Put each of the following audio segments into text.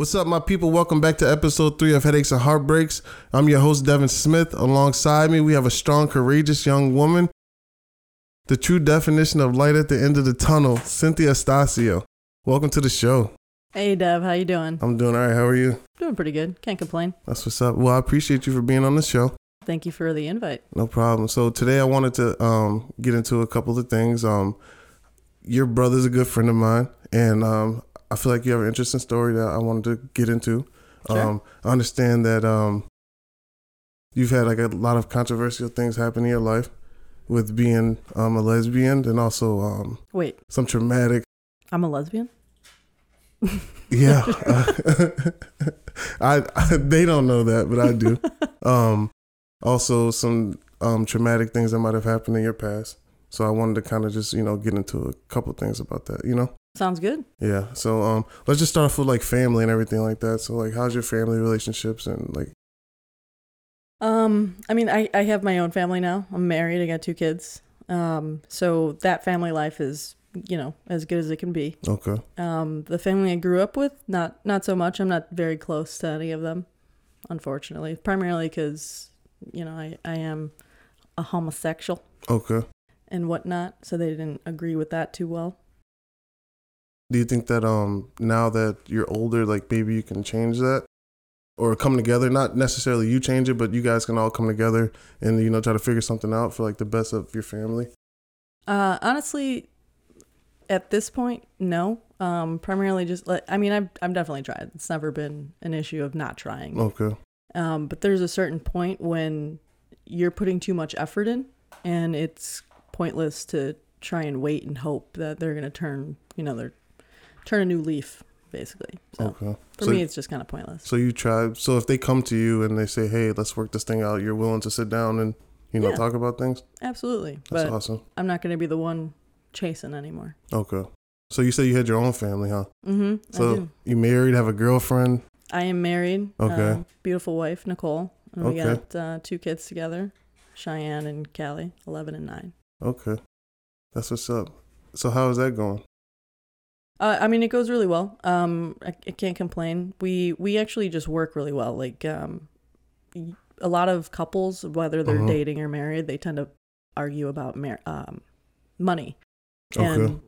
What's up, my people? Welcome back to episode three of Headaches and Heartbreaks. I'm your host, Devon Smith. Alongside me, we have a strong, courageous young woman. The true definition of light at the end of the tunnel, Cinthia Astacio. Welcome to the show. Hey Dev, how you doing? I'm doing all right. How are you? Doing pretty good. Can't complain. That's what's up. Well, I appreciate you for being on the show. Thank you for the invite. No problem. So today I wanted to um, get into a couple of things. Um, your brother's a good friend of mine, and um, I feel like you have an interesting story that I wanted to get into. Sure. Um, I understand that um, you've had like a lot of controversial things happen in your life with being um, a lesbian, and also um, Wait, some traumatic. I'm a lesbian? Yeah, I, I they don't know that, but I do. um, also some um, traumatic things that might have happened in your past. So I wanted to kind of just you know get into a couple things about that. You know. Sounds good. Yeah. So um, let's just start off with like family and everything like that. So like, how's your family relationships and like? Um, I mean, I, I have my own family now. I'm married. I got two kids. Um, so that family life is, you know, as good as it can be. Okay. Um, the family I grew up with, not not so much. I'm not very close to any of them, unfortunately. Primarily because, you know, I, I am a homosexual Okay. And whatnot. So they didn't agree with that too well. Do you think that um now that you're older, like maybe you can change that? Or come together, not necessarily you change it, but you guys can all come together and you know try to figure something out for like the best of your family. Uh, honestly, at this point, no. Um, primarily just like I mean, I've I've definitely tried. It's never been an issue of not trying. Okay. Um, but there's a certain point when you're putting too much effort in, and it's pointless to try and wait and hope that they're gonna turn, you know, they're turn a new leaf, basically. So Okay. for so, me, it's just kind of pointless. so you try. So if they come to you and they say, "Hey, let's work this thing out," you're willing to sit down and you know Yeah. talk about things. Absolutely, That's but awesome. I'm not gonna be the one chasing anymore. Okay. So you said you had your own family, huh? Mm-hmm. So you married, have a girlfriend. I am married. Okay. uh, beautiful wife, Nicole. And we Okay. got uh, two kids together, Cheyenne and Callie, 11 and 9. Okay. That's what's up. So how is that going? Uh, I mean, it goes really well. Um, I, I can't complain. We we actually just work really well. Like um, a lot of couples, whether they're Mhm. dating or married, they tend to argue about mar- um, money, Okay. and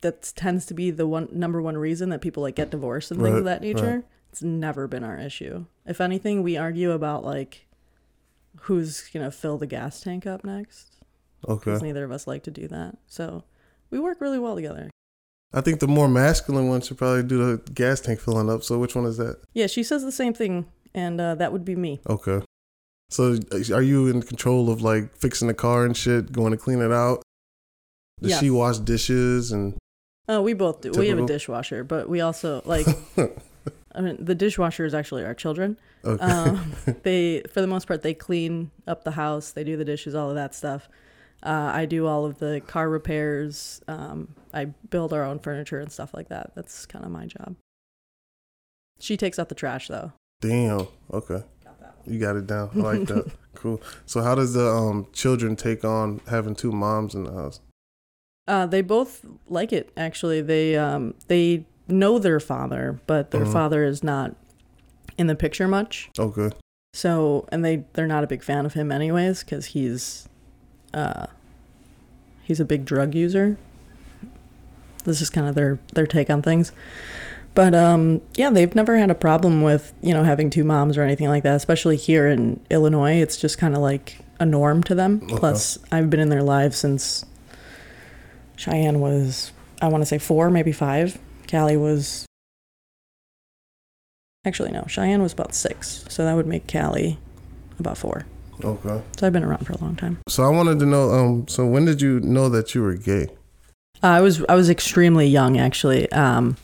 that tends to be the one number one reason that people like get divorced and things of that nature. right. It's never been our issue. If anything, we argue about like who's gonna fill the gas tank up next. Okay. because neither of us like to do that. So we work really well together. I think the more masculine one should probably do the gas tank filling up. So which one is that? Yeah, she says the same thing, and uh, that would be me. Okay. So are you in control of like fixing the car and shit, going to clean it out? Does she wash dishes and Oh, we both do. We have a dishwasher, but we also like. I mean, the dishwasher is actually our children. okay. Um, they, for the most part, they clean up the house. They do the dishes, all of that stuff. Uh, I do all of the car repairs. Um, I build our own furniture and stuff like that. That's kind of my job. She takes out the trash though. Damn. Okay. You got it down. I like that. cool. So how does the um children take on having two moms in the house? Uh, they both like it actually. They um, they know their father, but their Mhm. father is not in the picture much. Okay. So, and they they're not a big fan of him anyways because he's uh, he's a big drug user. This is kind of their their take on things. But um, yeah, they've never had a problem with you know having two moms or anything like that. Especially here in Illinois, it's just kind of like a norm to them. Plus, I've been in their lives since Cheyenne was I want to say four, maybe five. Callie was actually no, Cheyenne was about six, so that would make Callie about four. Okay. So I've been around for a long time. So I wanted to know um so when did you know that you were gay? Uh, I was I was extremely young actually. Um,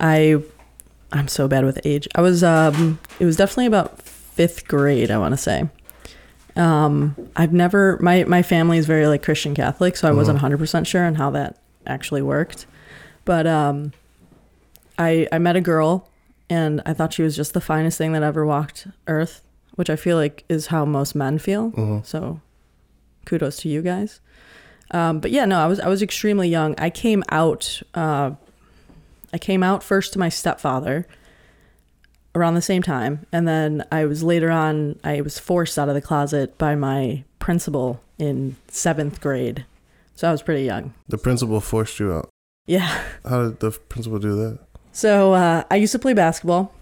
I I'm so bad with age. I was um it was definitely about fifth grade. I want to say. Um, I've never my my family is very like Christian Catholic, so I wasn't Mhm. 100 percent sure on how that actually worked. But um, I I met a girl, and I thought she was just the finest thing that ever walked Earth, which I feel like is how most men feel. hmm So kudos to you guys. Um, but yeah, no, I was I was extremely young. I came out uh, I came out first to my stepfather. around the same time. And then I was later on, I was forced out of the closet by my principal in seventh grade. So I was pretty young. The principal forced you out. Yeah. How did the principal do that? So uh, I used to play basketball,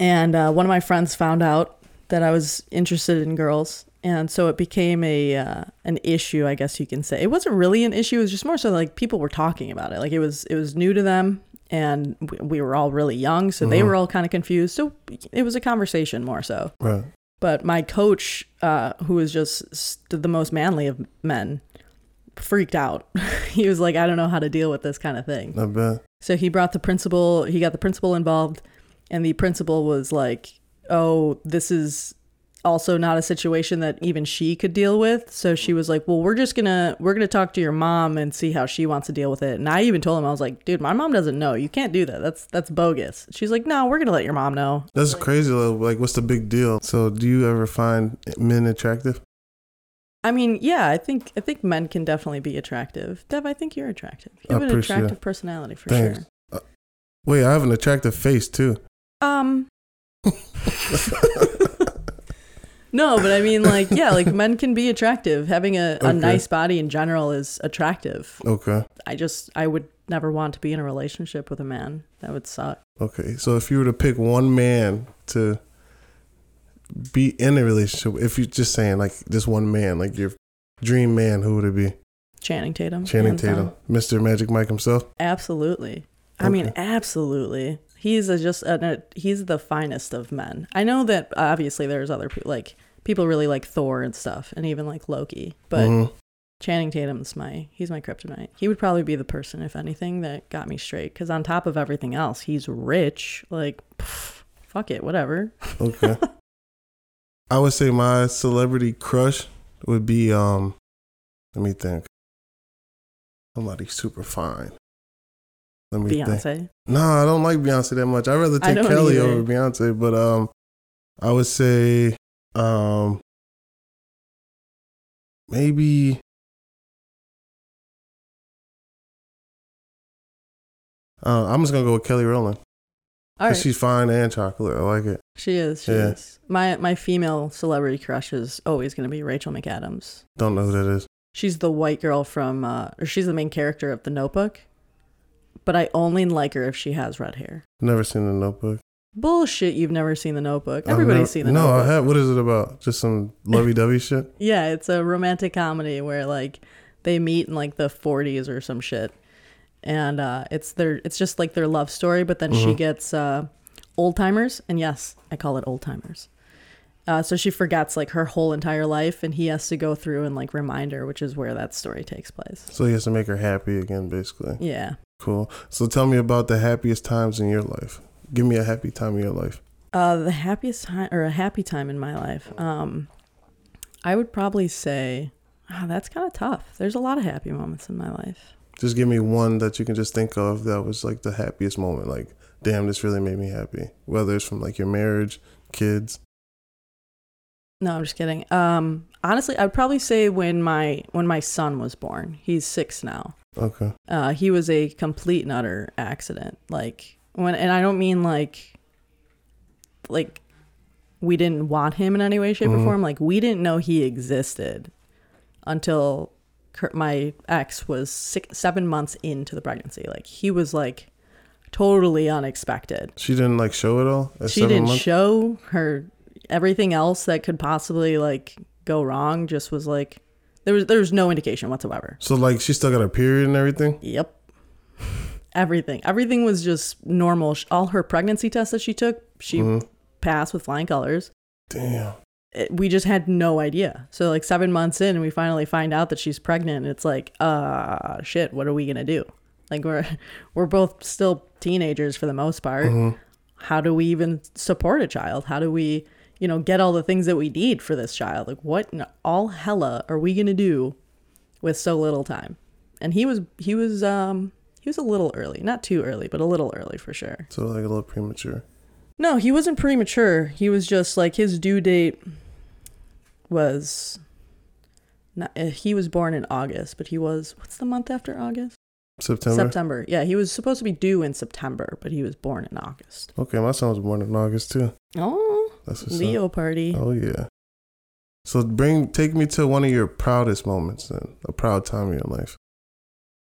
and uh, one of my friends found out that I was interested in girls, and so it became a uh, an issue, I guess you can say. It wasn't really an issue; it was just more so like people were talking about it. Like it was it was new to them, and we, we were all really young, so they Mhm. were all kind of confused. So it was a conversation more so. Right. But my coach, uh, who was just the most manly of men, freaked out. he was like, "I don't know how to deal with this kind of thing." Not bad. So he brought the principal, he got the principal involved, and the principal was like, "Oh, this is also not a situation that even she could deal with." So she was like, "Well, we're just going to we're going to talk to your mom and see how she wants to deal with it." And I even told him I was like, "Dude, my mom doesn't know. You can't do that. That's that's bogus." She's like, "No, we're going to let your mom know." That's crazy. though. Like, what's the big deal? So, do you ever find men attractive? I mean, yeah, I think I think men can definitely be attractive. Dev, I think you're attractive. You have an attractive it. personality for Thanks. sure. Wait, I have an attractive face too. Um No, but I mean like yeah, like men can be attractive. Having a, a Okay. nice body in general is attractive. Okay. I just I would never want to be in a relationship with a man. That would suck. Okay. So, if you were to pick one man to be in a relationship, if you're just saying like this one man, like your dream man, who would it be? Channing Tatum. Channing hands down. Tatum, Mr. Magic Mike himself. Absolutely. I mean, Okay. absolutely. He's a, just a, a- he's the finest of men. I know that obviously there's other people like people really like Thor and stuff, and even like Loki. But Mhm. Channing Tatum's my he's my kryptonite. He would probably be the person, if anything, that got me straight. Because on top of everything else, he's rich. Like, pff, fuck it, whatever. Okay. I would say my celebrity crush would be um let me think. Somebody super fine. Let me think. Beyonce. No, I don't like Beyonce that much. I'd rather take Kelly either. over Beyonce, but um I would say um maybe uh, I'm just gonna go with Kelly Rowland. All right, She's fine and chocolate. I like it. she is. She Yeah. is. My my female celebrity crush is always going to be Rachel McAdams. Don't know who that is. She's the white girl from, uh, or she's the main character of The Notebook. But I only like her if she has red hair. Never seen the Notebook. Bullshit! You've never seen The Notebook. Everybody's never- seen The No, Notebook. No, I have. What is it about? Just some lovey-dovey shit. Yeah, it's a romantic comedy where like they meet in like the 40s or some shit, and uh, it's their it's just like their love story. But then she Mhm. gets uh, old timers, and yes, I call it old timers. Uh, so she forgets like her whole entire life, and he has to go through and like remind her, which is where that story takes place. So he has to make her happy again, basically. Yeah. Cool. So tell me about the happiest times in your life. Give me a happy time in your life. Uh, the happiest time or a happy time in my life. Um, I would probably say, ah, that's kind of tough. There's a lot of happy moments in my life. Just give me one that you can just think of that was like the happiest moment. Like, damn, this really made me happy. Whether it's from like your marriage, kids. No, I'm just kidding. Um, honestly, I'd probably say when my when my son was born. He's six now. Okay. Uh, he was a complete and utter accident. Like when, and I don't mean like, like, we didn't want him in any way, shape, or Mhm. form. Like we didn't know he existed until my ex was six, seven months into the pregnancy. Like he was like totally unexpected. She didn't like show it all. At she seven didn't months? show her everything else that could possibly like go wrong. Just was like there was there was no indication whatsoever. So like she still got her period and everything. Yep. Everything. Everything was just normal. All her pregnancy tests that she took, she Mhm. passed with flying colors. Damn. It- we just had no idea. So like 7 months in, we finally find out that she's pregnant. And it's like, uh shit, what are we going to do? Like we're we're both still teenagers for the most part. Mhm. How do we even support a child? How do we, you know, get all the things that we need for this child? Like what in all hella are we going to do with so little time? And he was he was um he was a little early, not too early, but a little early for sure. So like a little premature. No, he wasn't premature. He was just like his due date was not, uh, he was born in August, but he was what's the month after August? September. September. Yeah, he was supposed to be due in September, but he was born in August. Okay, my son was born in August too. Oh, That's what's up. Leo party. Oh yeah. So bring take me to one of your proudest moments then, a proud time in your life.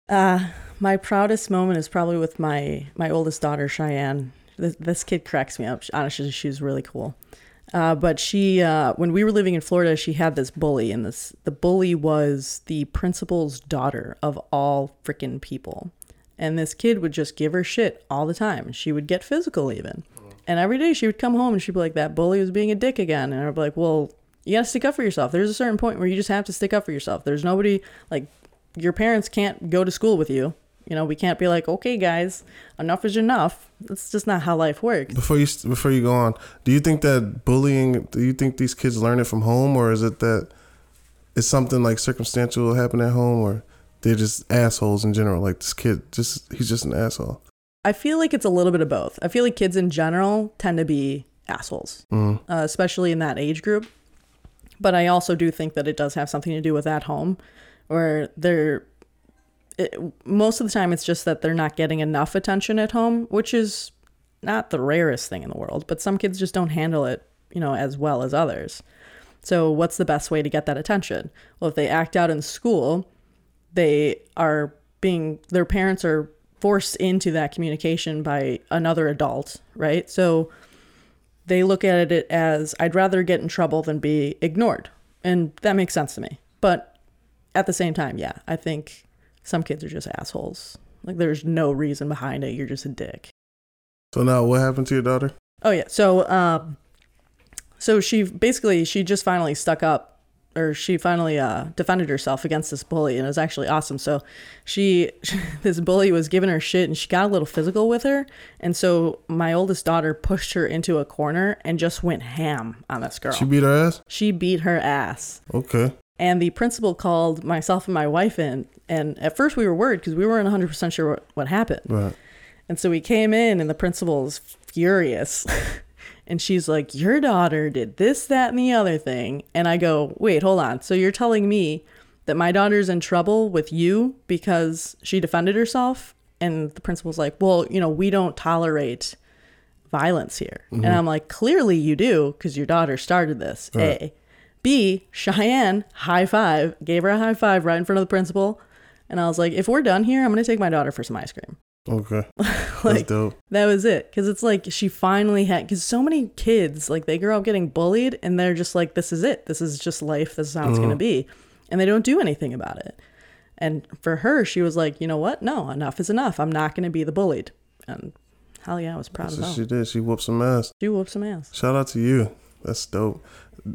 Uh, my proudest moment is probably with my my oldest daughter Cheyenne. This, this kid cracks me up. Honestly, she's really cool. Uh, but she, uh, when we were living in Florida, she had this bully, and this the bully was the principal's daughter of all freaking people. And this kid would just give her shit all the time. She would get physical even. And every day she would come home and she'd be like, "That bully was being a dick again." And I'd be like, "Well, you gotta stick up for yourself. There's a certain point where you just have to stick up for yourself. There's nobody like your parents can't go to school with you. You know, we can't be like, okay, guys, enough is enough. That's just not how life works. Before you before you go on, do you think that bullying? Do you think these kids learn it from home, or is it that it's something like circumstantial happen at home, or they're just assholes in general? Like this kid, just he's just an asshole. I feel like it's a little bit of both. I feel like kids in general tend to be assholes, Mm. uh, especially in that age group. But I also do think that it does have something to do with at home, where they're it, most of the time it's just that they're not getting enough attention at home, which is not the rarest thing in the world. But some kids just don't handle it, you know, as well as others. So what's the best way to get that attention? Well, if they act out in school, they are being their parents are forced into that communication by another adult, right? So they look at it as I'd rather get in trouble than be ignored. And that makes sense to me. But at the same time, yeah, I think some kids are just assholes. Like there's no reason behind it. You're just a dick. So now, what happened to your daughter? Oh yeah. So um so she basically she just finally stuck up or she finally uh defended herself against this bully and it was actually awesome. So she this bully was giving her shit and she got a little physical with her and so my oldest daughter pushed her into a corner and just went ham on this girl. She beat her ass. she beat her ass. Okay. And the principal called myself and my wife in and at first we were worried because we weren't 100% sure what, what happened. Right. And so we came in, and the principal principal's furious. and she's like, Your daughter did this, that, and the other thing. And I go, Wait, hold on. So you're telling me that my daughter's in trouble with you because she defended herself? And the principal's like, Well, you know, we don't tolerate violence here. And mm-hmm. I'm like, Clearly you do because your daughter started this. A. B, Cheyenne, high five, gave her a high five right in front of the principal. And I was like, If we're done here, I'm going to take my daughter for some ice cream. Okay. That's like, dope. that was it because it's like she finally had because so many kids like they grow up getting bullied and they're just like this is it this is just life this is how it's going to be and they don't do anything about it and for her she was like you know what no enough is enough i'm not going to be the bullied and hell yeah i was proud That's of her she did. She whooped some ass. she whooped some ass Shout out to you. That's dope.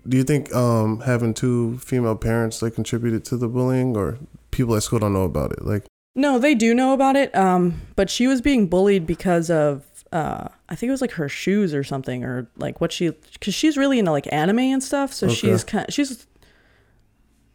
Do you think um, having two female parents like contributed to the bullying, or people at school don't know about it? Like, no they do know about it um but she was being bullied because of uh i think it was like her shoes or something or like what she because she's really into like anime and stuff so Okay. she's kind she's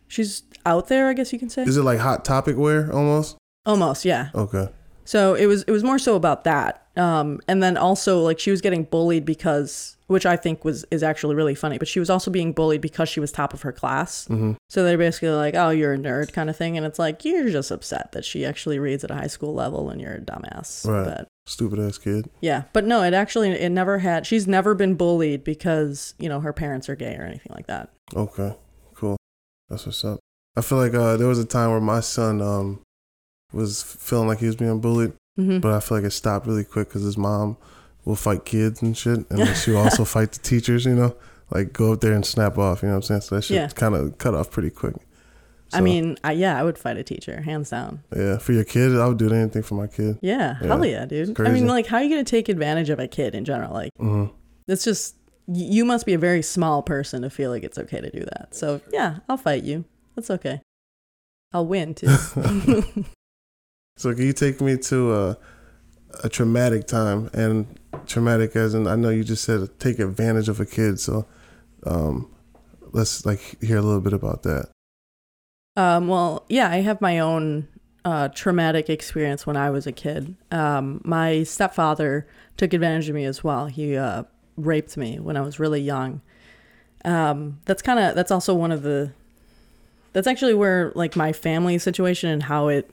she's out there i guess you can say is it like hot topic wear almost? almost yeah Okay. So it was it was more so about that um and then also like she was getting bullied because which i think was is actually really funny but she was also being bullied because she was top of her class hmm so they're basically like oh you're a nerd kind of thing and it's like you're just upset that she actually reads at a high school level and you're a dumbass Right. but Stupid ass kid. yeah but no it actually it never had she's never been bullied because you know her parents are gay or anything like that Okay. Cool. That's what's up. I feel like uh, there was a time where my son um, was feeling like he was being bullied, hmm but I feel like it stopped really quick because his mom will fight kids and shit, and she will also fight the teachers. You know, like go up there and snap off. You know what I'm saying? So that shit Yeah. kind of cut off pretty quick. i mean I, yeah i would fight a teacher hands down yeah, for your kid, I would do anything for my kid. yeah, Yeah. hell yeah dude i mean like how are you gonna take advantage of a kid in general like hmm it's just you must be a very small person to feel like it's okay to do that. So yeah, I'll fight you. That's okay. I'll win too. So can you take me to a, a traumatic time and traumatic as in I know you just said take advantage of a kid. So um, let's like hear a little bit about that. um, well, yeah, I have my own uh, traumatic experience when I was a kid. Um, my stepfather took advantage of me as well. He uh, raped me when I was really young. Um, that's kind of that's also one of the that's actually where like my family situation and how it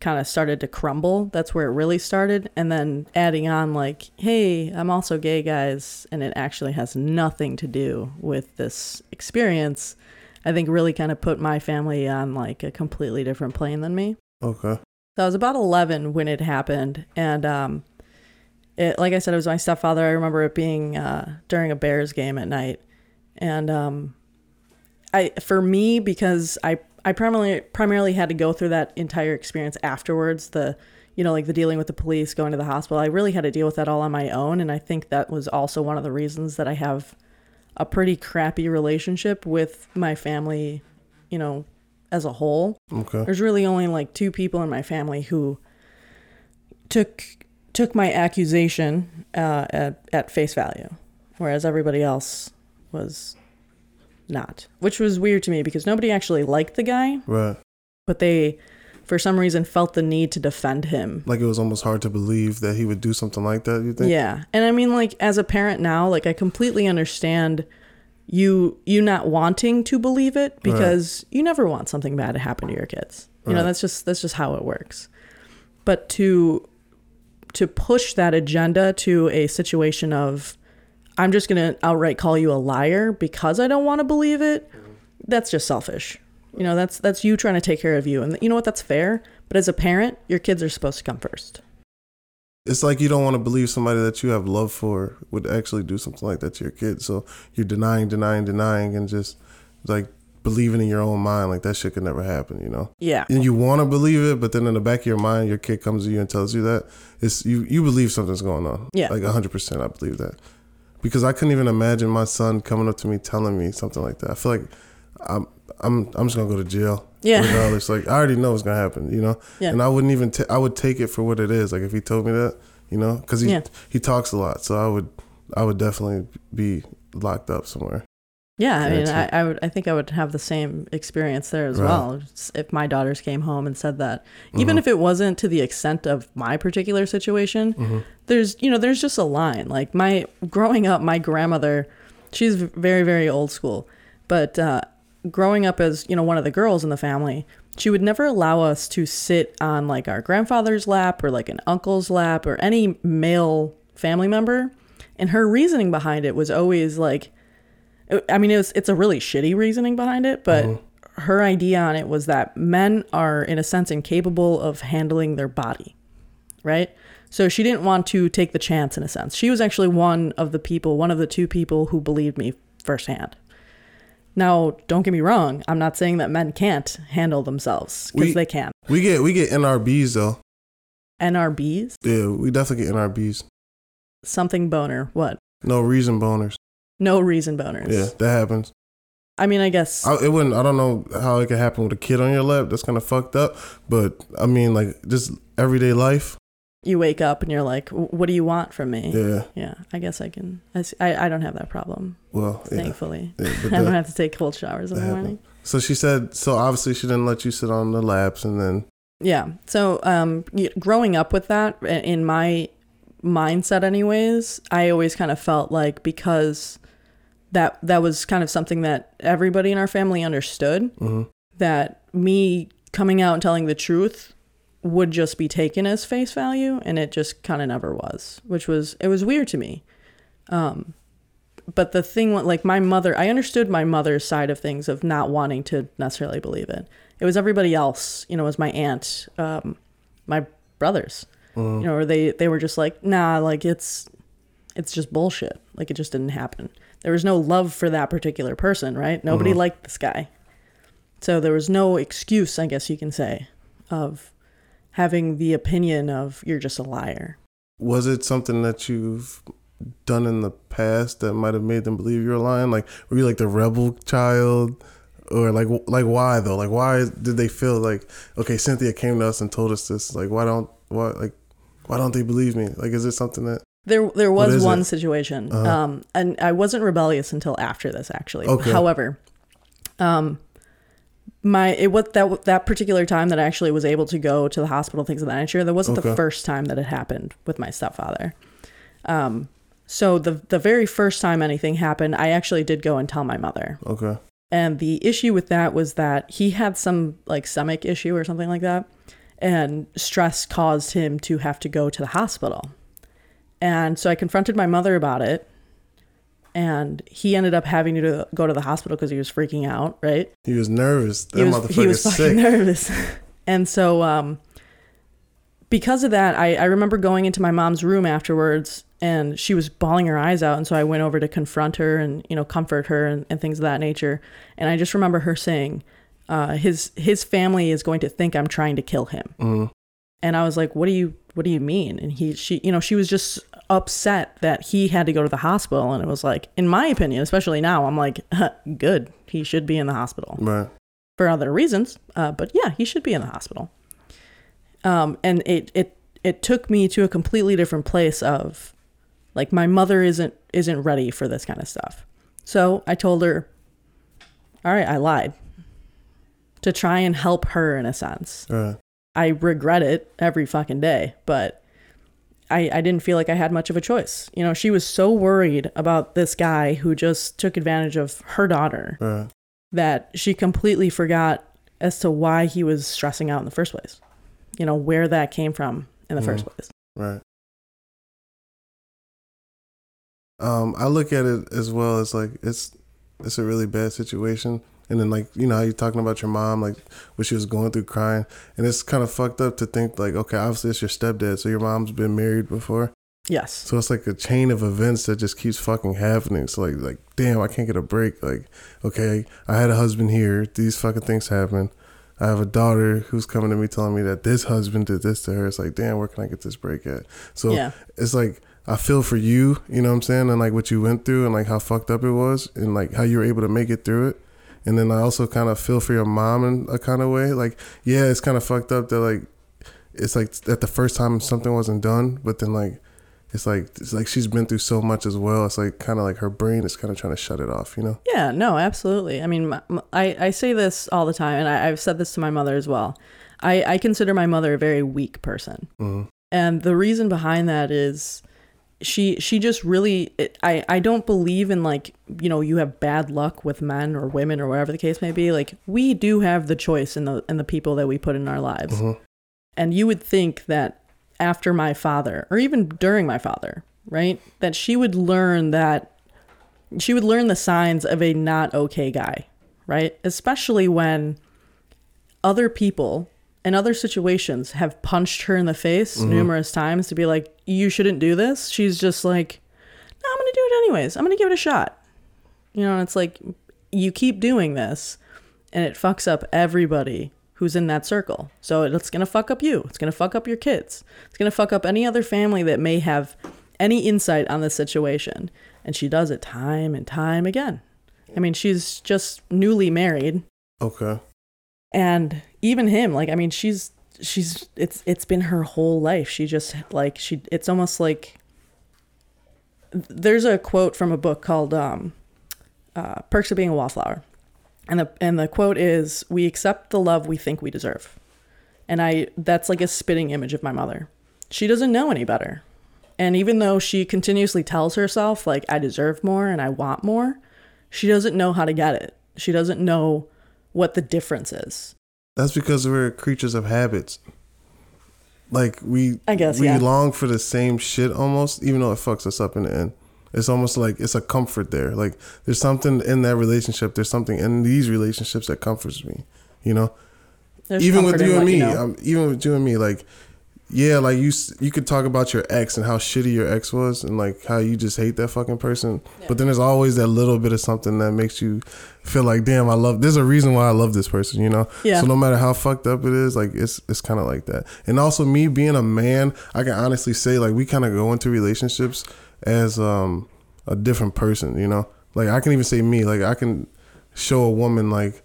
kind of started to crumble. That's where it really started. And then adding on, like, hey, I'm also gay, guys, and it actually has nothing to do with this experience, I think really kind of put my family on like a completely different plane than me. Okay. So I was about 11 when it happened. And, um, it, like I said, it was my stepfather. I remember it being uh, during a Bears game at night, and um, I for me because I I primarily primarily had to go through that entire experience afterwards. The you know like the dealing with the police, going to the hospital. I really had to deal with that all on my own, and I think that was also one of the reasons that I have a pretty crappy relationship with my family. You know, as a whole. Okay. There's really only like two people in my family who took took my accusation uh, at at face value, whereas everybody else was not, which was weird to me because nobody actually liked the guy, Right. but they, for some reason, felt the need to defend him. Like it was almost hard to believe that he would do something like that. You think? Yeah, and I mean, like as a parent now, like I completely understand you you not wanting to believe it because you never want something bad to happen to your kids. You know, that's just that's just how it works. But to to push that agenda to a situation of I'm just going to outright call you a liar because I don't want to believe it, mm-hmm. that's just selfish. You know, that's that's you trying to take care of you. And you know what? That's fair. But as a parent, your kids are supposed to come first. It's like you don't want to believe somebody that you have love for would actually do something like that to your kid. So you're denying, denying, denying, and just like believing in your own mind like that shit could never happen. You know. Yeah. and you want to believe it, but then in the back of your mind, your kid comes to you and tells you that it's you. You believe something's going on. Yeah. like hundred percent. I believe that because I couldn't even imagine my son coming up to me telling me something like that. I feel like I'm I'm I'm just gonna go to jail. Yeah. regardless. Like I already know what's gonna happen. You know, Yeah. and I wouldn't even. ta- I would take it for what it is. Like if he told me that, you know, because he Yeah. he talks a lot, so I would I would definitely be locked up somewhere. Yeah, I mean, I, I would. I think I would have the same experience there as Right. well. If my daughters came home and said that, Mm-hmm. even if it wasn't to the extent of my particular situation, Mm-hmm. There's you know there's just a line. Like my growing up, my grandmother, she's very very old school, but uh, growing up as you know one of the girls in the family, she would never allow us to sit on like our grandfather's lap or like an uncle's lap or any male family member. And her reasoning behind it was always like, I mean, it was it's a really shitty reasoning behind it, but her idea on it was that men are in a sense incapable of handling their body, right? So she didn't want to take the chance in a sense. She was actually one of the people, one of the two people who believed me firsthand. Now, don't get me wrong. I'm not saying that men can't handle themselves because they can. We get we get NRBs though. NRBs, Yeah, we definitely get NRBs. something boner. What? No reason boners. No reason boners. Yeah, that happens. I mean, I guess. I, it wouldn't. I don't know how it could happen with a kid on your lap. That's kind of fucked up. But I mean, like just everyday life. You wake up and you're like, "What do you want from me?" Yeah. Yeah, I guess I can. I I don't have that problem, Well, yeah. thankfully. yeah I don't have to take cold showers in the morning. happened. so she said. So obviously she didn't let you sit on the laps, and then Yeah. So, um, growing up with that in my mindset, anyways, I always kind of felt like because that that was kind of something that everybody in our family understood mhm. that me coming out and telling the truth would just be taken as face value and it just kind of never was which was it was weird to me. Um but the thing like my mother i understood my mother's side of things of not wanting to necessarily believe it. It was everybody else you know it was my aunt um my brothers. Mhm. you know or they they were just like nah like it's it's just bullshit. Like it just didn't happen. There was no love for that particular person right? Nobody Mhm. liked this guy. So there was no excuse i guess you can say of having the opinion of you're just a liar was it something that you've done in the past that might have made them believe you're a lying? Like, were you like the rebel child, or like like why though? Like, why did they feel like okay, Cinthia came to us and told us this? Like, why don't why like why don't they believe me? Like, is it something that There, there was one it? situation, Uh-huh. um, and I wasn't rebellious until after this. Actually, Okay. however, um, my it what that that particular time that I actually was able to go to the hospital, things of that nature. That wasn't the first time that it happened with my stepfather. Um, so the the very first time anything happened, I actually did go and tell my mother. okay? And the issue with that was that he had some like stomach issue or something like that. and stress caused him to have to go to the hospital. And so I confronted my mother about it, and he ended up having to go to the hospital because he was freaking out, right? He was nervous. That he was, he was fucking sick. nervous. and so, um, because of that, I, I remember going into my mom's room afterwards and she was bawling her eyes out. And so I went over to confront her and, you know, comfort her and, and things of that nature. And I just remember her saying, uh, his, his family is going to think I'm trying to kill him. Mhm. And I was like, what do you, what do you mean? And he, she, you know, she was just upset that he had to go to the hospital. And it was like, in my opinion, especially now, I'm like, good. He should be in the hospital Right. for other reasons. Uh, but yeah, he should be in the hospital. Um, and it it it took me to a completely different place of like my mother isn't isn't ready for this kind of stuff. So I told her, all right, I lied to try and help her in a sense. Right. I regret it every fucking day, but I, I didn't feel like I had much of a choice. You know, she was so worried about this guy who just took advantage of her daughter Right. that she completely forgot as to why he was stressing out in the first place. You know, where that came from in the first place. Right. Um, I look at it as well as like it's it's a really bad situation. And then like, you know, how you're talking about your mom, like what she was going through crying. And it's kind of fucked up to think like, okay, obviously it's your stepdad, so your mom's been married before. Yes. So it's like a chain of events that just keeps fucking happening. So like like damn, I can't get a break. Like, okay, I had a husband here, these fucking things happen. I have a daughter who's coming to me telling me that this husband did this to her. It's like, damn, where can I get this break at? So Yeah. it's like I feel for you, you know what I'm saying, and like what you went through and like how fucked up it was and like how you were able to make it through it. And then I also kind of feel for your mom in a kind of way. Like, yeah, it's kind of fucked up that like it's like that the first time something wasn't done, but then like it's like it's like she's been through so much as well. It's like kind of like her brain is kind of trying to shut it off, you know? Yeah, no, absolutely. I mean, my, my- I, I say this all the time, and I, I've said this to my mother as well. I, I consider my mother a very weak person. hmm And the reason behind that is she she just really it, I I don't believe in like, you know, you have bad luck with men or women or whatever the case may be. Like we do have the choice in the in the people that we put in our lives. Mhm. And you would think that after my father or even during my father, right? That she would learn that she would learn the signs of a not okay guy, right? Especially when other people in other situations have punched her in the face numerous times to be like, you shouldn't do this. She's just like, no, I'm going to do it anyways. I'm going to give it a shot. You know, and it's like, you keep doing this and it fucks up everybody who's in that circle. So it's going to fuck up you. It's going to fuck up your kids. It's going to fuck up any other family that may have any insight on this situation. And she does it time and time again. I mean, she's just newly married Okay. and even him like i mean she's she's it's it's been her whole life. She just like she it's almost like there's a quote from a book called um uh, perks of being a wallflower. And the and the quote is we accept the love we think we deserve. And i that's like a spitting image of my mother. She doesn't know any better. And even though she continuously tells herself like i deserve more and i want more she doesn't know how to get it. She doesn't know what the difference is That's because we're creatures of habits. Like we, I guess, we yeah. long for the same shit almost, even though it fucks us up in the end. It's almost like it's a comfort there. Like there's something in that relationship. There's something in these relationships that comforts me. You know, There's even with you and me, know. um, even with you and me, like yeah, like you you could talk about your ex and how shitty your ex was, and like how you just hate that fucking person. But then there's always that little bit of something that makes you feel like, damn, I love. There's a reason why I love this person, you know. Yeah. So no matter how fucked up it is, like it's it's kind of like that. And also me being a man, I can honestly say like we kind of go into relationships as um a different person, you know. Like I can even say me, like I can show a woman like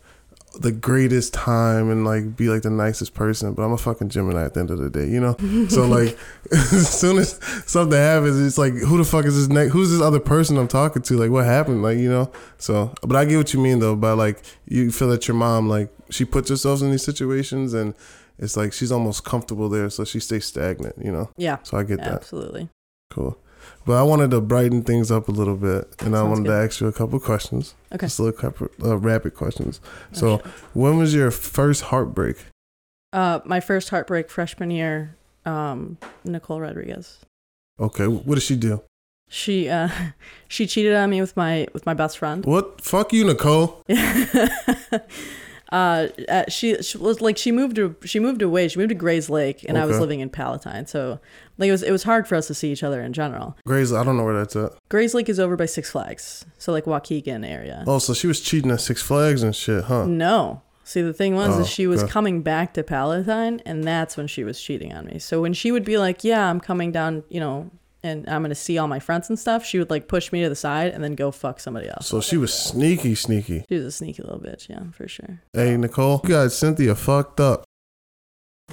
the greatest time and like be like the nicest person, but I'm a fucking Gemini at the end of the day, you know. so like, as soon as something happens, it's like, who the fuck is this next? Who's this other person I'm talking to? Like, what happened? Like, you know. So, but I get what you mean though. By like, you feel that your mom like she puts herself in these situations and it's like she's almost comfortable there, so she stays stagnant, you know. yeah So I get that. absolutely Cool. But I wanted to brighten things up a little bit, and I wanted good. to ask you a couple questions. Okay. Just a little couple, uh, rapid questions. So, Oh, when was your first heartbreak? Uh, my first heartbreak freshman year, um, Nicole Rodriguez. Okay, what did she do? She uh, she cheated on me with my with my best friend. What? Fuck you, Nicole. uh, uh, she, she was like she moved to she moved away. She moved to Grayslake, and I was living in Palatine. So like it was it was hard for us to see each other in general. Grace, I don't know where that's at. Grayslake is over by Six Flags, so like Waukegan area. Oh, so she was cheating at Six Flags and shit, huh? No. See, the thing was, Oh, is she was okay. coming back to Palatine, and that's when she was cheating on me. So when she would be like, "Yeah, I'm coming down," you know, and I'm gonna see all my friends and stuff, she would like push me to the side and then go fuck somebody else. So she was sneaky, sneaky. She was a sneaky little bitch, yeah, for sure. Hey, Nicole, you got Cinthia fucked up.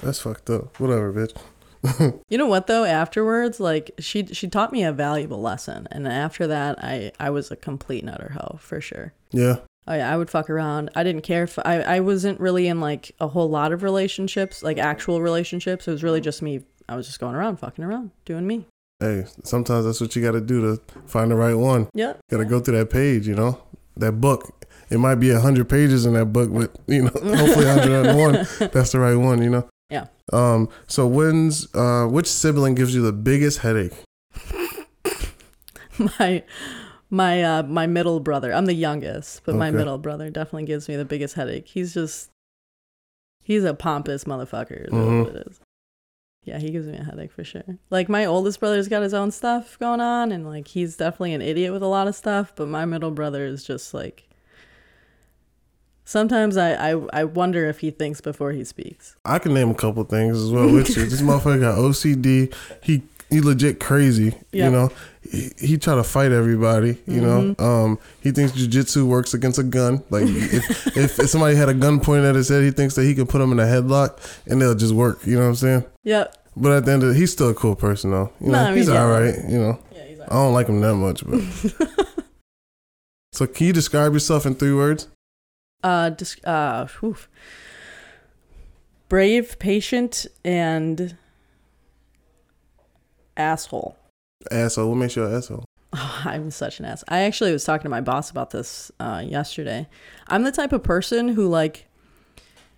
That's fucked up. Whatever, bitch. You know what though? Afterwards, like she she taught me a valuable lesson, and after that, I I was a complete and utter hoe for sure. Yeah. Oh yeah, I would fuck around. I didn't care if I I wasn't really in like a whole lot of relationships, like actual relationships. It was really just me. I was just going around, fucking around, doing me. Hey, sometimes that's what you got to do to find the right one. Yeah. Got to go through that page, you know, that book. It might be a hundred pages in that book, but you know, hopefully hundred and one. That's the right one, you know. Yeah. Um. So when's uh, which sibling gives you the biggest headache? my my uh my middle brother i'm the youngest but my middle brother definitely gives me the biggest headache he's just he's a pompous motherfucker is Mhm. what it is yeah he gives me a headache for sure like my oldest brother's got his own stuff going on and like he's definitely an idiot with a lot of stuff but my middle brother is just like sometimes i i, I wonder if he thinks before he speaks I can name a couple things as well with you. This motherfucker got OCD. He he legit crazy. Yeah. You know, he, he try to fight everybody. You know, um, he thinks jujitsu works against a gun. Like if, if if somebody had a gun pointed at his head, he thinks that he can put him in a headlock and they'll just work. You know what I'm saying? yep But at the end of it, he's still a cool person though. You know, No, I mean, he's yeah. all right. You know, yeah he's I don't like him that much, but. so can you describe yourself in three words? uh dis- uh whew. brave patient and asshole Asshole. What makes you an asshole? Oh, I'm such an ass. I actually was talking to my boss about this uh, yesterday. I'm the type of person who like,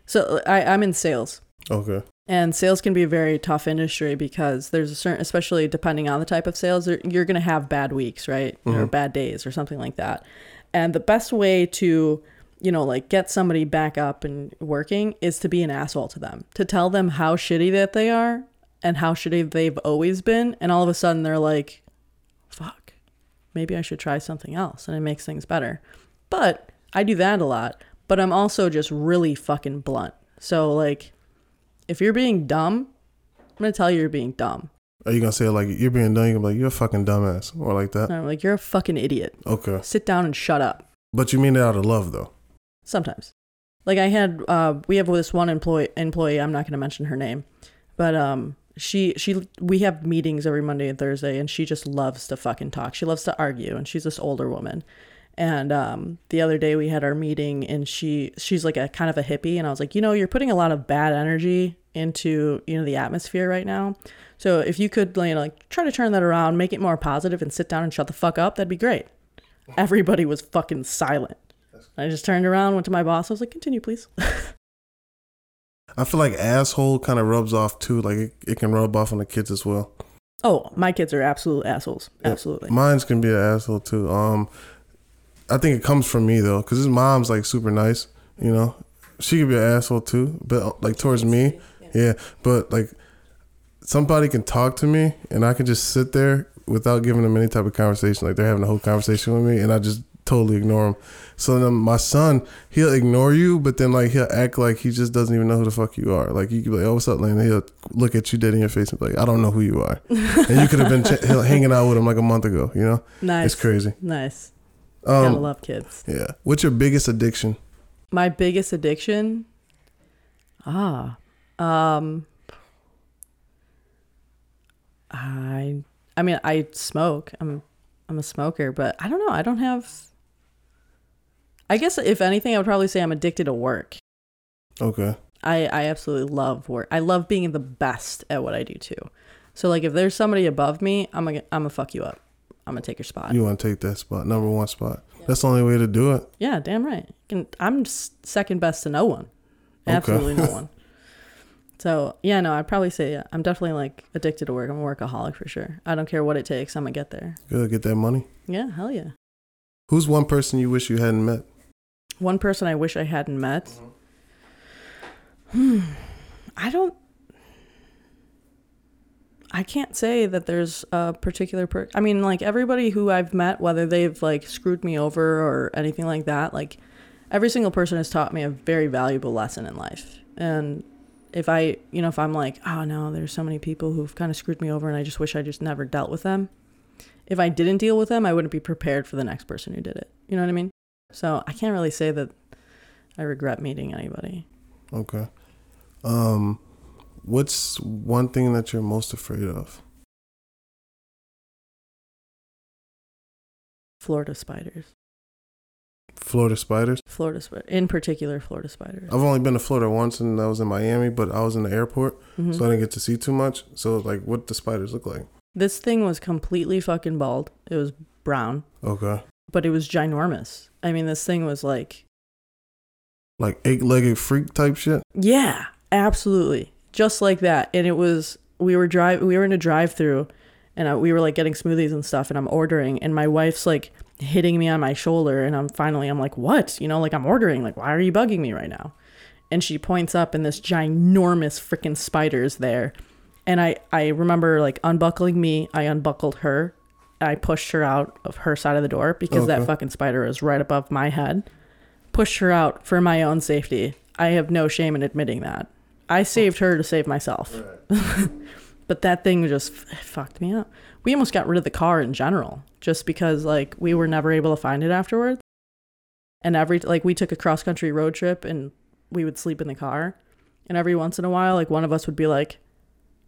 so I, I'm in sales, Okay. and sales can be a very tough industry because there's a certain, especially depending on the type of sales, you're gonna have bad weeks, right, or Mhm. bad days, or something like that. And the best way to, you know, like get somebody back up and working is to be an asshole to them, to tell them how shitty that they are and how shitty they've always been, and all of a sudden they're like, fuck, maybe I should try something else and it makes things better. But I do that a lot, but I'm also just really fucking blunt. So, like, if you're being dumb, I'm gonna tell you you're being dumb. Are you gonna say like you're being dumb? You're gonna be like you're a fucking dumbass, or like that? I'm like, you're a fucking idiot. Okay, Sit down and shut up. but you mean it out of love though. Sometimes. Like I had uh we have this one employee employee, I'm not gonna mention her name, but um she she we have meetings every Monday and Thursday and she just loves to fucking talk. She loves to argue and she's this older woman. And um the other day we had our meeting and she she's like a kind of a hippie and I was like, "You know, you're putting a lot of bad energy into, you know, the atmosphere right now. So if you could you know, like try to turn that around, make it more positive and sit down and shut the fuck up, that'd be great." Everybody was fucking silent. I just turned around, went to my boss. I was like, "Continue, please." I feel like asshole kind of rubs off too. Like it, it can rub off on the kids as well. Oh, my kids are absolute assholes. Yeah. Absolutely. Mine's can be an asshole too. Um, I think it comes from me though, because his mom's like super nice. You know, she could be an asshole too, but like towards me, yeah. But like somebody can talk to me, and I can just sit there without giving them any type of conversation. Like they're having a whole conversation with me, and I just totally ignore him. So then my son, he'll ignore you, but then like he'll act like he just doesn't even know who the fuck you are. Like you could be like, "Oh, what's up, Lane?" And he'll look at you dead in your face and be like, "I don't know who you are," and you could have been ch- hanging out with him like a month ago. You know, Nice. it's crazy. Nice. Gotta Um, love kids. yeah. What's your biggest addiction? My biggest addiction. Ah. Um. I. I mean, I smoke. I'm. I'm a smoker, but I don't know. I don't have. I guess if anything, I would probably say I'm addicted to work. Okay. I, I absolutely love work. I love being the best at what I do too. So like if there's somebody above me, I'm gonna I'm gonna fuck you up. I'm gonna take your spot. You want to take that spot, number one spot. That's the only way to do it. yeah, damn right. I'm second best to no one. Okay. Absolutely no one. So yeah, no, I'd probably say yeah, I'm definitely like addicted to work. I'm a workaholic for sure. I don't care what it takes. I'm gonna get there. Good, get that money. Yeah, hell yeah. Who's one person you wish you hadn't met? One person I wish I hadn't met. Hmm. I don't. I can't say that there's a particular per. I mean, like everybody who I've met, whether they've like screwed me over or anything like that, like every single person has taught me a very valuable lesson in life. And if I, you know, if I'm like, oh no, there's so many people who've kind of screwed me over and I just wish I just never dealt with them. If I didn't deal with them, I wouldn't be prepared for the next person who did it. You know what I mean? So I can't really say that I regret meeting anybody. Okay. Um, what's one thing that you're most afraid of? Florida spiders. Florida spiders. Florida spider, in particular, Florida spiders. I've only been to Florida once, and I was in Miami, but I was in the airport, Mhm. so I didn't get to see too much. So, like, what the spiders look like? This thing was completely fucking bald. It was brown, Okay, but it was ginormous. I mean, this thing was like, like eight-legged freak type shit. yeah, absolutely, just like that. And it was we were drive we were in a drive-through, and I, we were like getting smoothies and stuff, and I'm ordering, and my wife's like hitting me on my shoulder, and I'm finally I'm like, what? You know, like I'm ordering. Like, why are you bugging me right now? And she points up, and this ginormous freaking spider's there. And I, I remember like unbuckling me, I unbuckled her, I pushed her out of her side of the door because that fucking spider was right above my head. Pushed her out for my own safety. I have no shame in admitting that. I saved her to save myself. but that thing just f- fucked me up. We almost got rid of the car in general just because like we were never able to find it afterwards. And every like we took a cross country road trip and we would sleep in the car. And every once in a while like one of us would be like,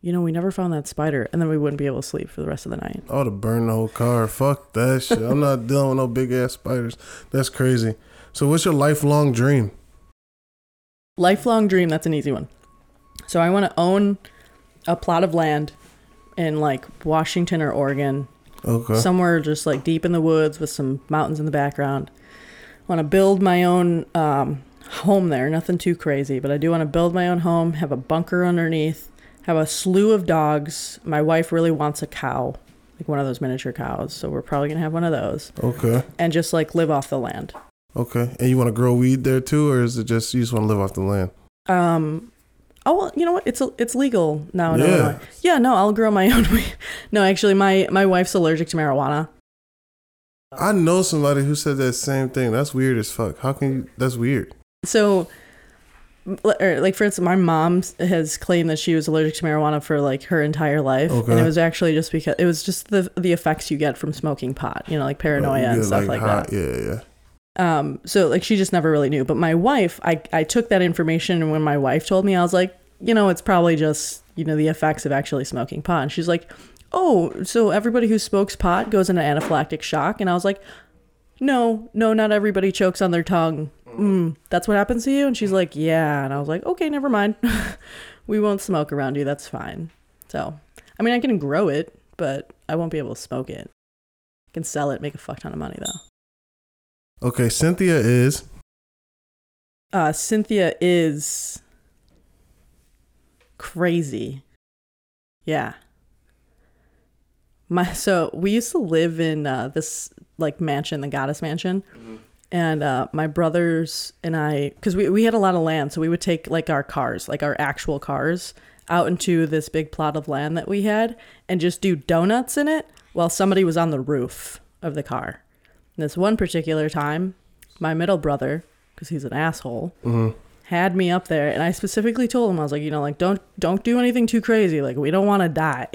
you know, we never found that spider, and then we wouldn't be able to sleep for the rest of the night. I would have burned the whole car. Fuck that shit. I'm not dealing with no big ass spiders. That's crazy. So, what's your lifelong dream? Lifelong dream, that's an easy one. So I want to own a plot of land in like Washington or Oregon, Okay. somewhere just like deep in the woods with some mountains in the background. I want to build my own um, home there, nothing too crazy, but I do want to build my own home, have a bunker underneath, have a slew of dogs. My wife really wants a cow, like one of those miniature cows, so we're probably going to have one of those, okay. and just like live off the land. Okay. And you want to grow weed there too, or is it just you just want to live off the land? Um. Oh, well, you know what? It's a, it's legal now in Yeah. Illinois. Yeah, no, I'll grow my own weed. No, actually, my my wife's allergic to marijuana. I know somebody who said that same thing. That's weird as fuck. How can you? That's weird. So, or, like for instance, my mom has claimed that she was allergic to marijuana for like her entire life, and it was actually just because it was just the the effects you get from smoking pot. You know, like paranoia You and stuff like, high- that. Yeah, yeah. Um, so like she just never really knew. But my wife, I I took that information, and when my wife told me, I was like, you know, it's probably just you know the effects of actually smoking pot. And she's like, oh, so everybody who smokes pot goes into anaphylactic shock. And I was like, no, no, not everybody chokes on their tongue. Mm, that's what happens to you. And she's like, yeah. And I was like, okay, never mind. we won't smoke around you. That's fine. So, I mean, I can grow it, but I won't be able to smoke it. I can sell it, make a fuck ton of money though. Okay. Cinthia is. uh, Cinthia is crazy. Yeah. My so we used to live in uh, this like mansion, the Goddess Mansion, and uh, my brothers and I, because we we had a lot of land, so we would take like our cars, like our actual cars, out into this big plot of land that we had, and just do donuts in it while somebody was on the roof of the car. And this one particular time, my middle brother, because he's an asshole, had me up there, and I specifically told him I was like, you know, like don't don't do anything too crazy. Like we don't want to die.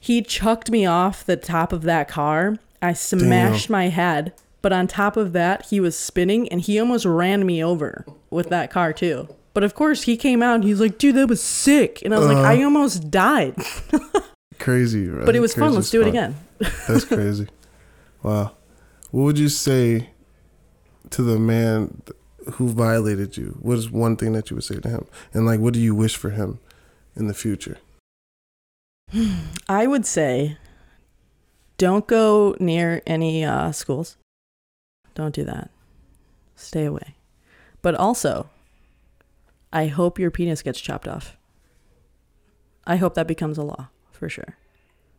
He chucked me off the top of that car. I smashed my head, but on top of that, he was spinning, and he almost ran me over with that car too. But of course, he came out and he's like, "Dude, that was sick," and I was like, "I almost died." Crazy, right? But it was fun. Let's do it again. That's crazy. wow. What would you say to the man who violated you? What is one thing that you would say to him? And like, what do you wish for him in the future? I would say don't go near any uh, schools. Don't do that. Stay away. But also, I hope your penis gets chopped off. I hope that becomes a law for sure.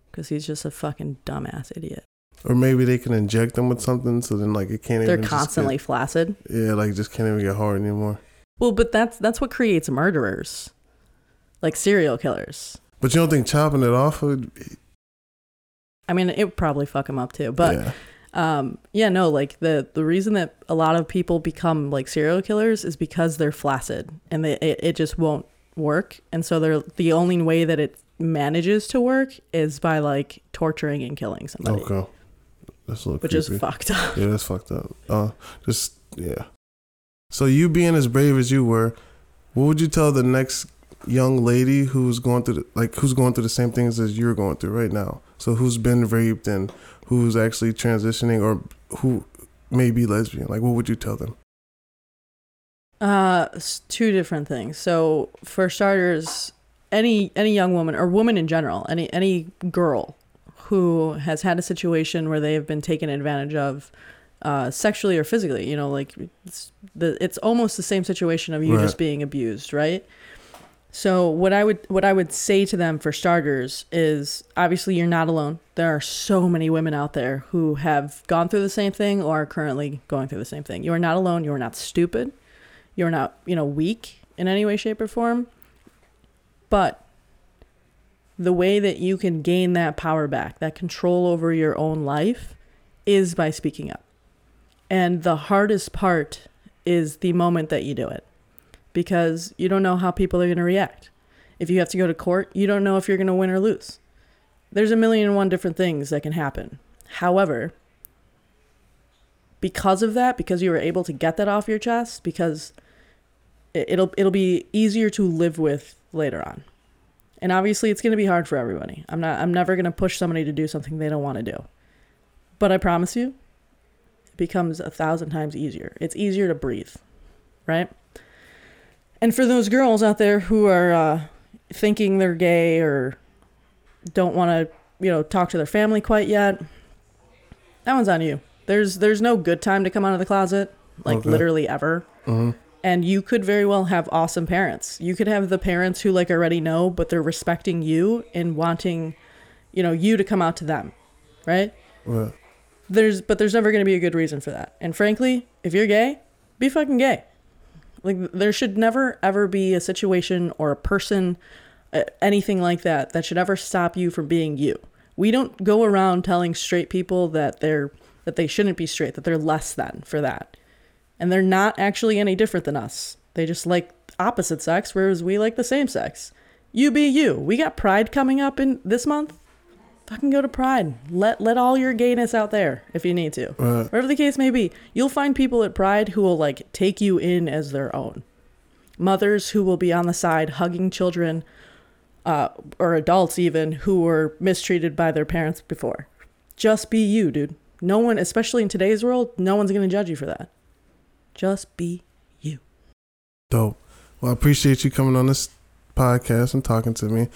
Because he's just a fucking dumbass idiot. Or maybe they can inject them with something so then like it can't They're constantly get, flaccid. yeah like just can't even get hard anymore. Well, but that's that's what creates murderers, like serial killers. But you don't think chopping it off would? I mean, it would probably fuck him up too. But yeah. Um, yeah, no, like the the reason that a lot of people become like serial killers is because they're flaccid and they it, it just won't work, and so they're the only way that it manages to work is by like torturing and killing somebody, Okay. That's a little which is fucked up. Yeah, that's fucked up. Uh, just yeah. So you being as brave as you were, what would you tell the next young lady who's going through the, like who's going through the same things as you're going through right now? So who's been raped and who's actually transitioning or who may be lesbian? Like, what would you tell them? Uh, two different things. So for starters, any any young woman or woman in general, any any girl who has had a situation where they have been taken advantage of, uh, sexually or physically, you know, like it's the it's almost the same situation of you Right. just being abused, right? So what I would what I would say to them for starters is obviously you're not alone. There are so many women out there who have gone through the same thing or are currently going through the same thing. You are not alone. You are not stupid. You're not, you know, weak in any way shape or form. But the way that you can gain that power back, that control over your own life is by speaking up. And the hardest part is the moment that you do it because you don't know how people are going to react. If you have to go to court, you don't know if you're going to win or lose. There's a million and one different things that can happen. However, because of that, because you were able to get that off your chest, because it- it'll it'll be easier to live with later on. And obviously, it's going to be hard for everybody. I'm not. I'm never going to push somebody to do something they don't want to do. But I promise you, it becomes a thousand times easier. It's easier to breathe, right? And for those girls out there who are uh, thinking they're gay or don't want to, you know, talk to their family quite yet, that one's on you. There's there's no good time to come out of the closet, like Okay. literally ever. hmm And you could very well have awesome parents. You could have the parents who like already know, but they're respecting you and wanting, you know, you to come out to them, right? Right. There's but there's never going to be a good reason for that. And frankly, if you're gay, be fucking gay. Like there should never ever be a situation or a person uh, anything like that that should ever stop you from being you. We don't go around telling straight people that they're that they shouldn't be straight, that they're less than for that. And they're not actually any different than us. They just like opposite sex whereas we like the same sex. You be you. We got Pride coming up in this month. Fucking go to Pride. Let let all your gayness out there if you need to. Right. Whatever the case may be, you'll find people at Pride who will like take you in as their own. Mothers who will be on the side hugging children, uh, or adults even who were mistreated by their parents before. Just be you, dude. No one, especially in today's world, no one's gonna judge you for that. Just be you. Dope. Well, I appreciate you coming on this podcast and talking to me,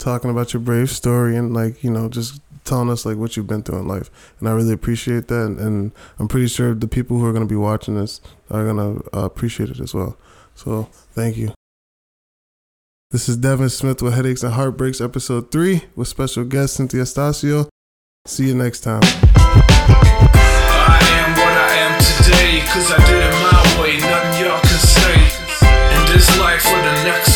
talking about your brave story and like you know just telling us like what you've been through in life. And i really appreciate that and, and i'm pretty sure the people who are going to be watching this are going to uh, appreciate it as well. So thank you. This is Devon Smith with headaches and heartbreaks episode 3 with special guest Cinthia Astacio see you next time. Cause I did it my way, nothing y'all can say. In this life or the next